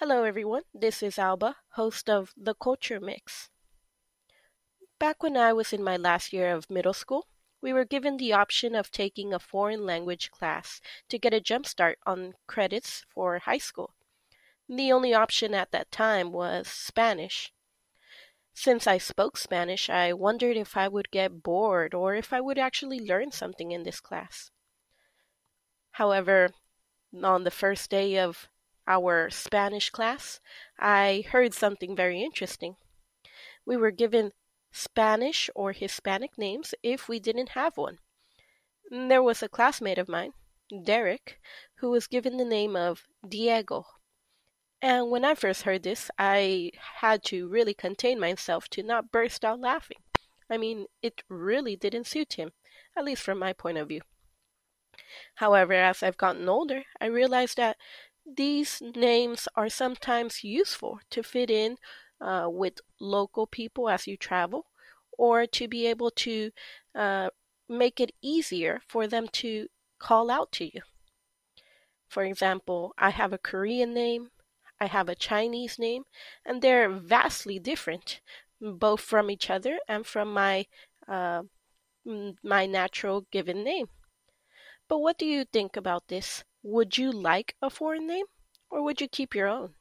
Hello, everyone. This is Alba, host of The Culture Mix. Back when I was in my last year of middle school, we were given the option of taking a foreign language class to get a jump start on credits for high school. The only option at that time was Spanish. Since I spoke Spanish, I wondered if I would get bored or if I would actually learn something in this class. However, on the first day of our Spanish class, I heard something very interesting. We were given Spanish or Hispanic names if we didn't have one. There was a classmate of mine, Derek, who was given the name of Diego. And when I first heard this, I had to really contain myself to not burst out laughing. I mean, it really didn't suit him, at least from my point of view. However, as I've gotten older, I realized that these names are sometimes useful to fit in uh, with local people as you travel, or to be able to uh, make it easier for them to call out to you. For example, I have a Korean name, I have a Chinese name, and they're vastly different, both from each other and from my uh, my natural given name. But what do you think about this? Would you like a foreign name, or would you keep your own?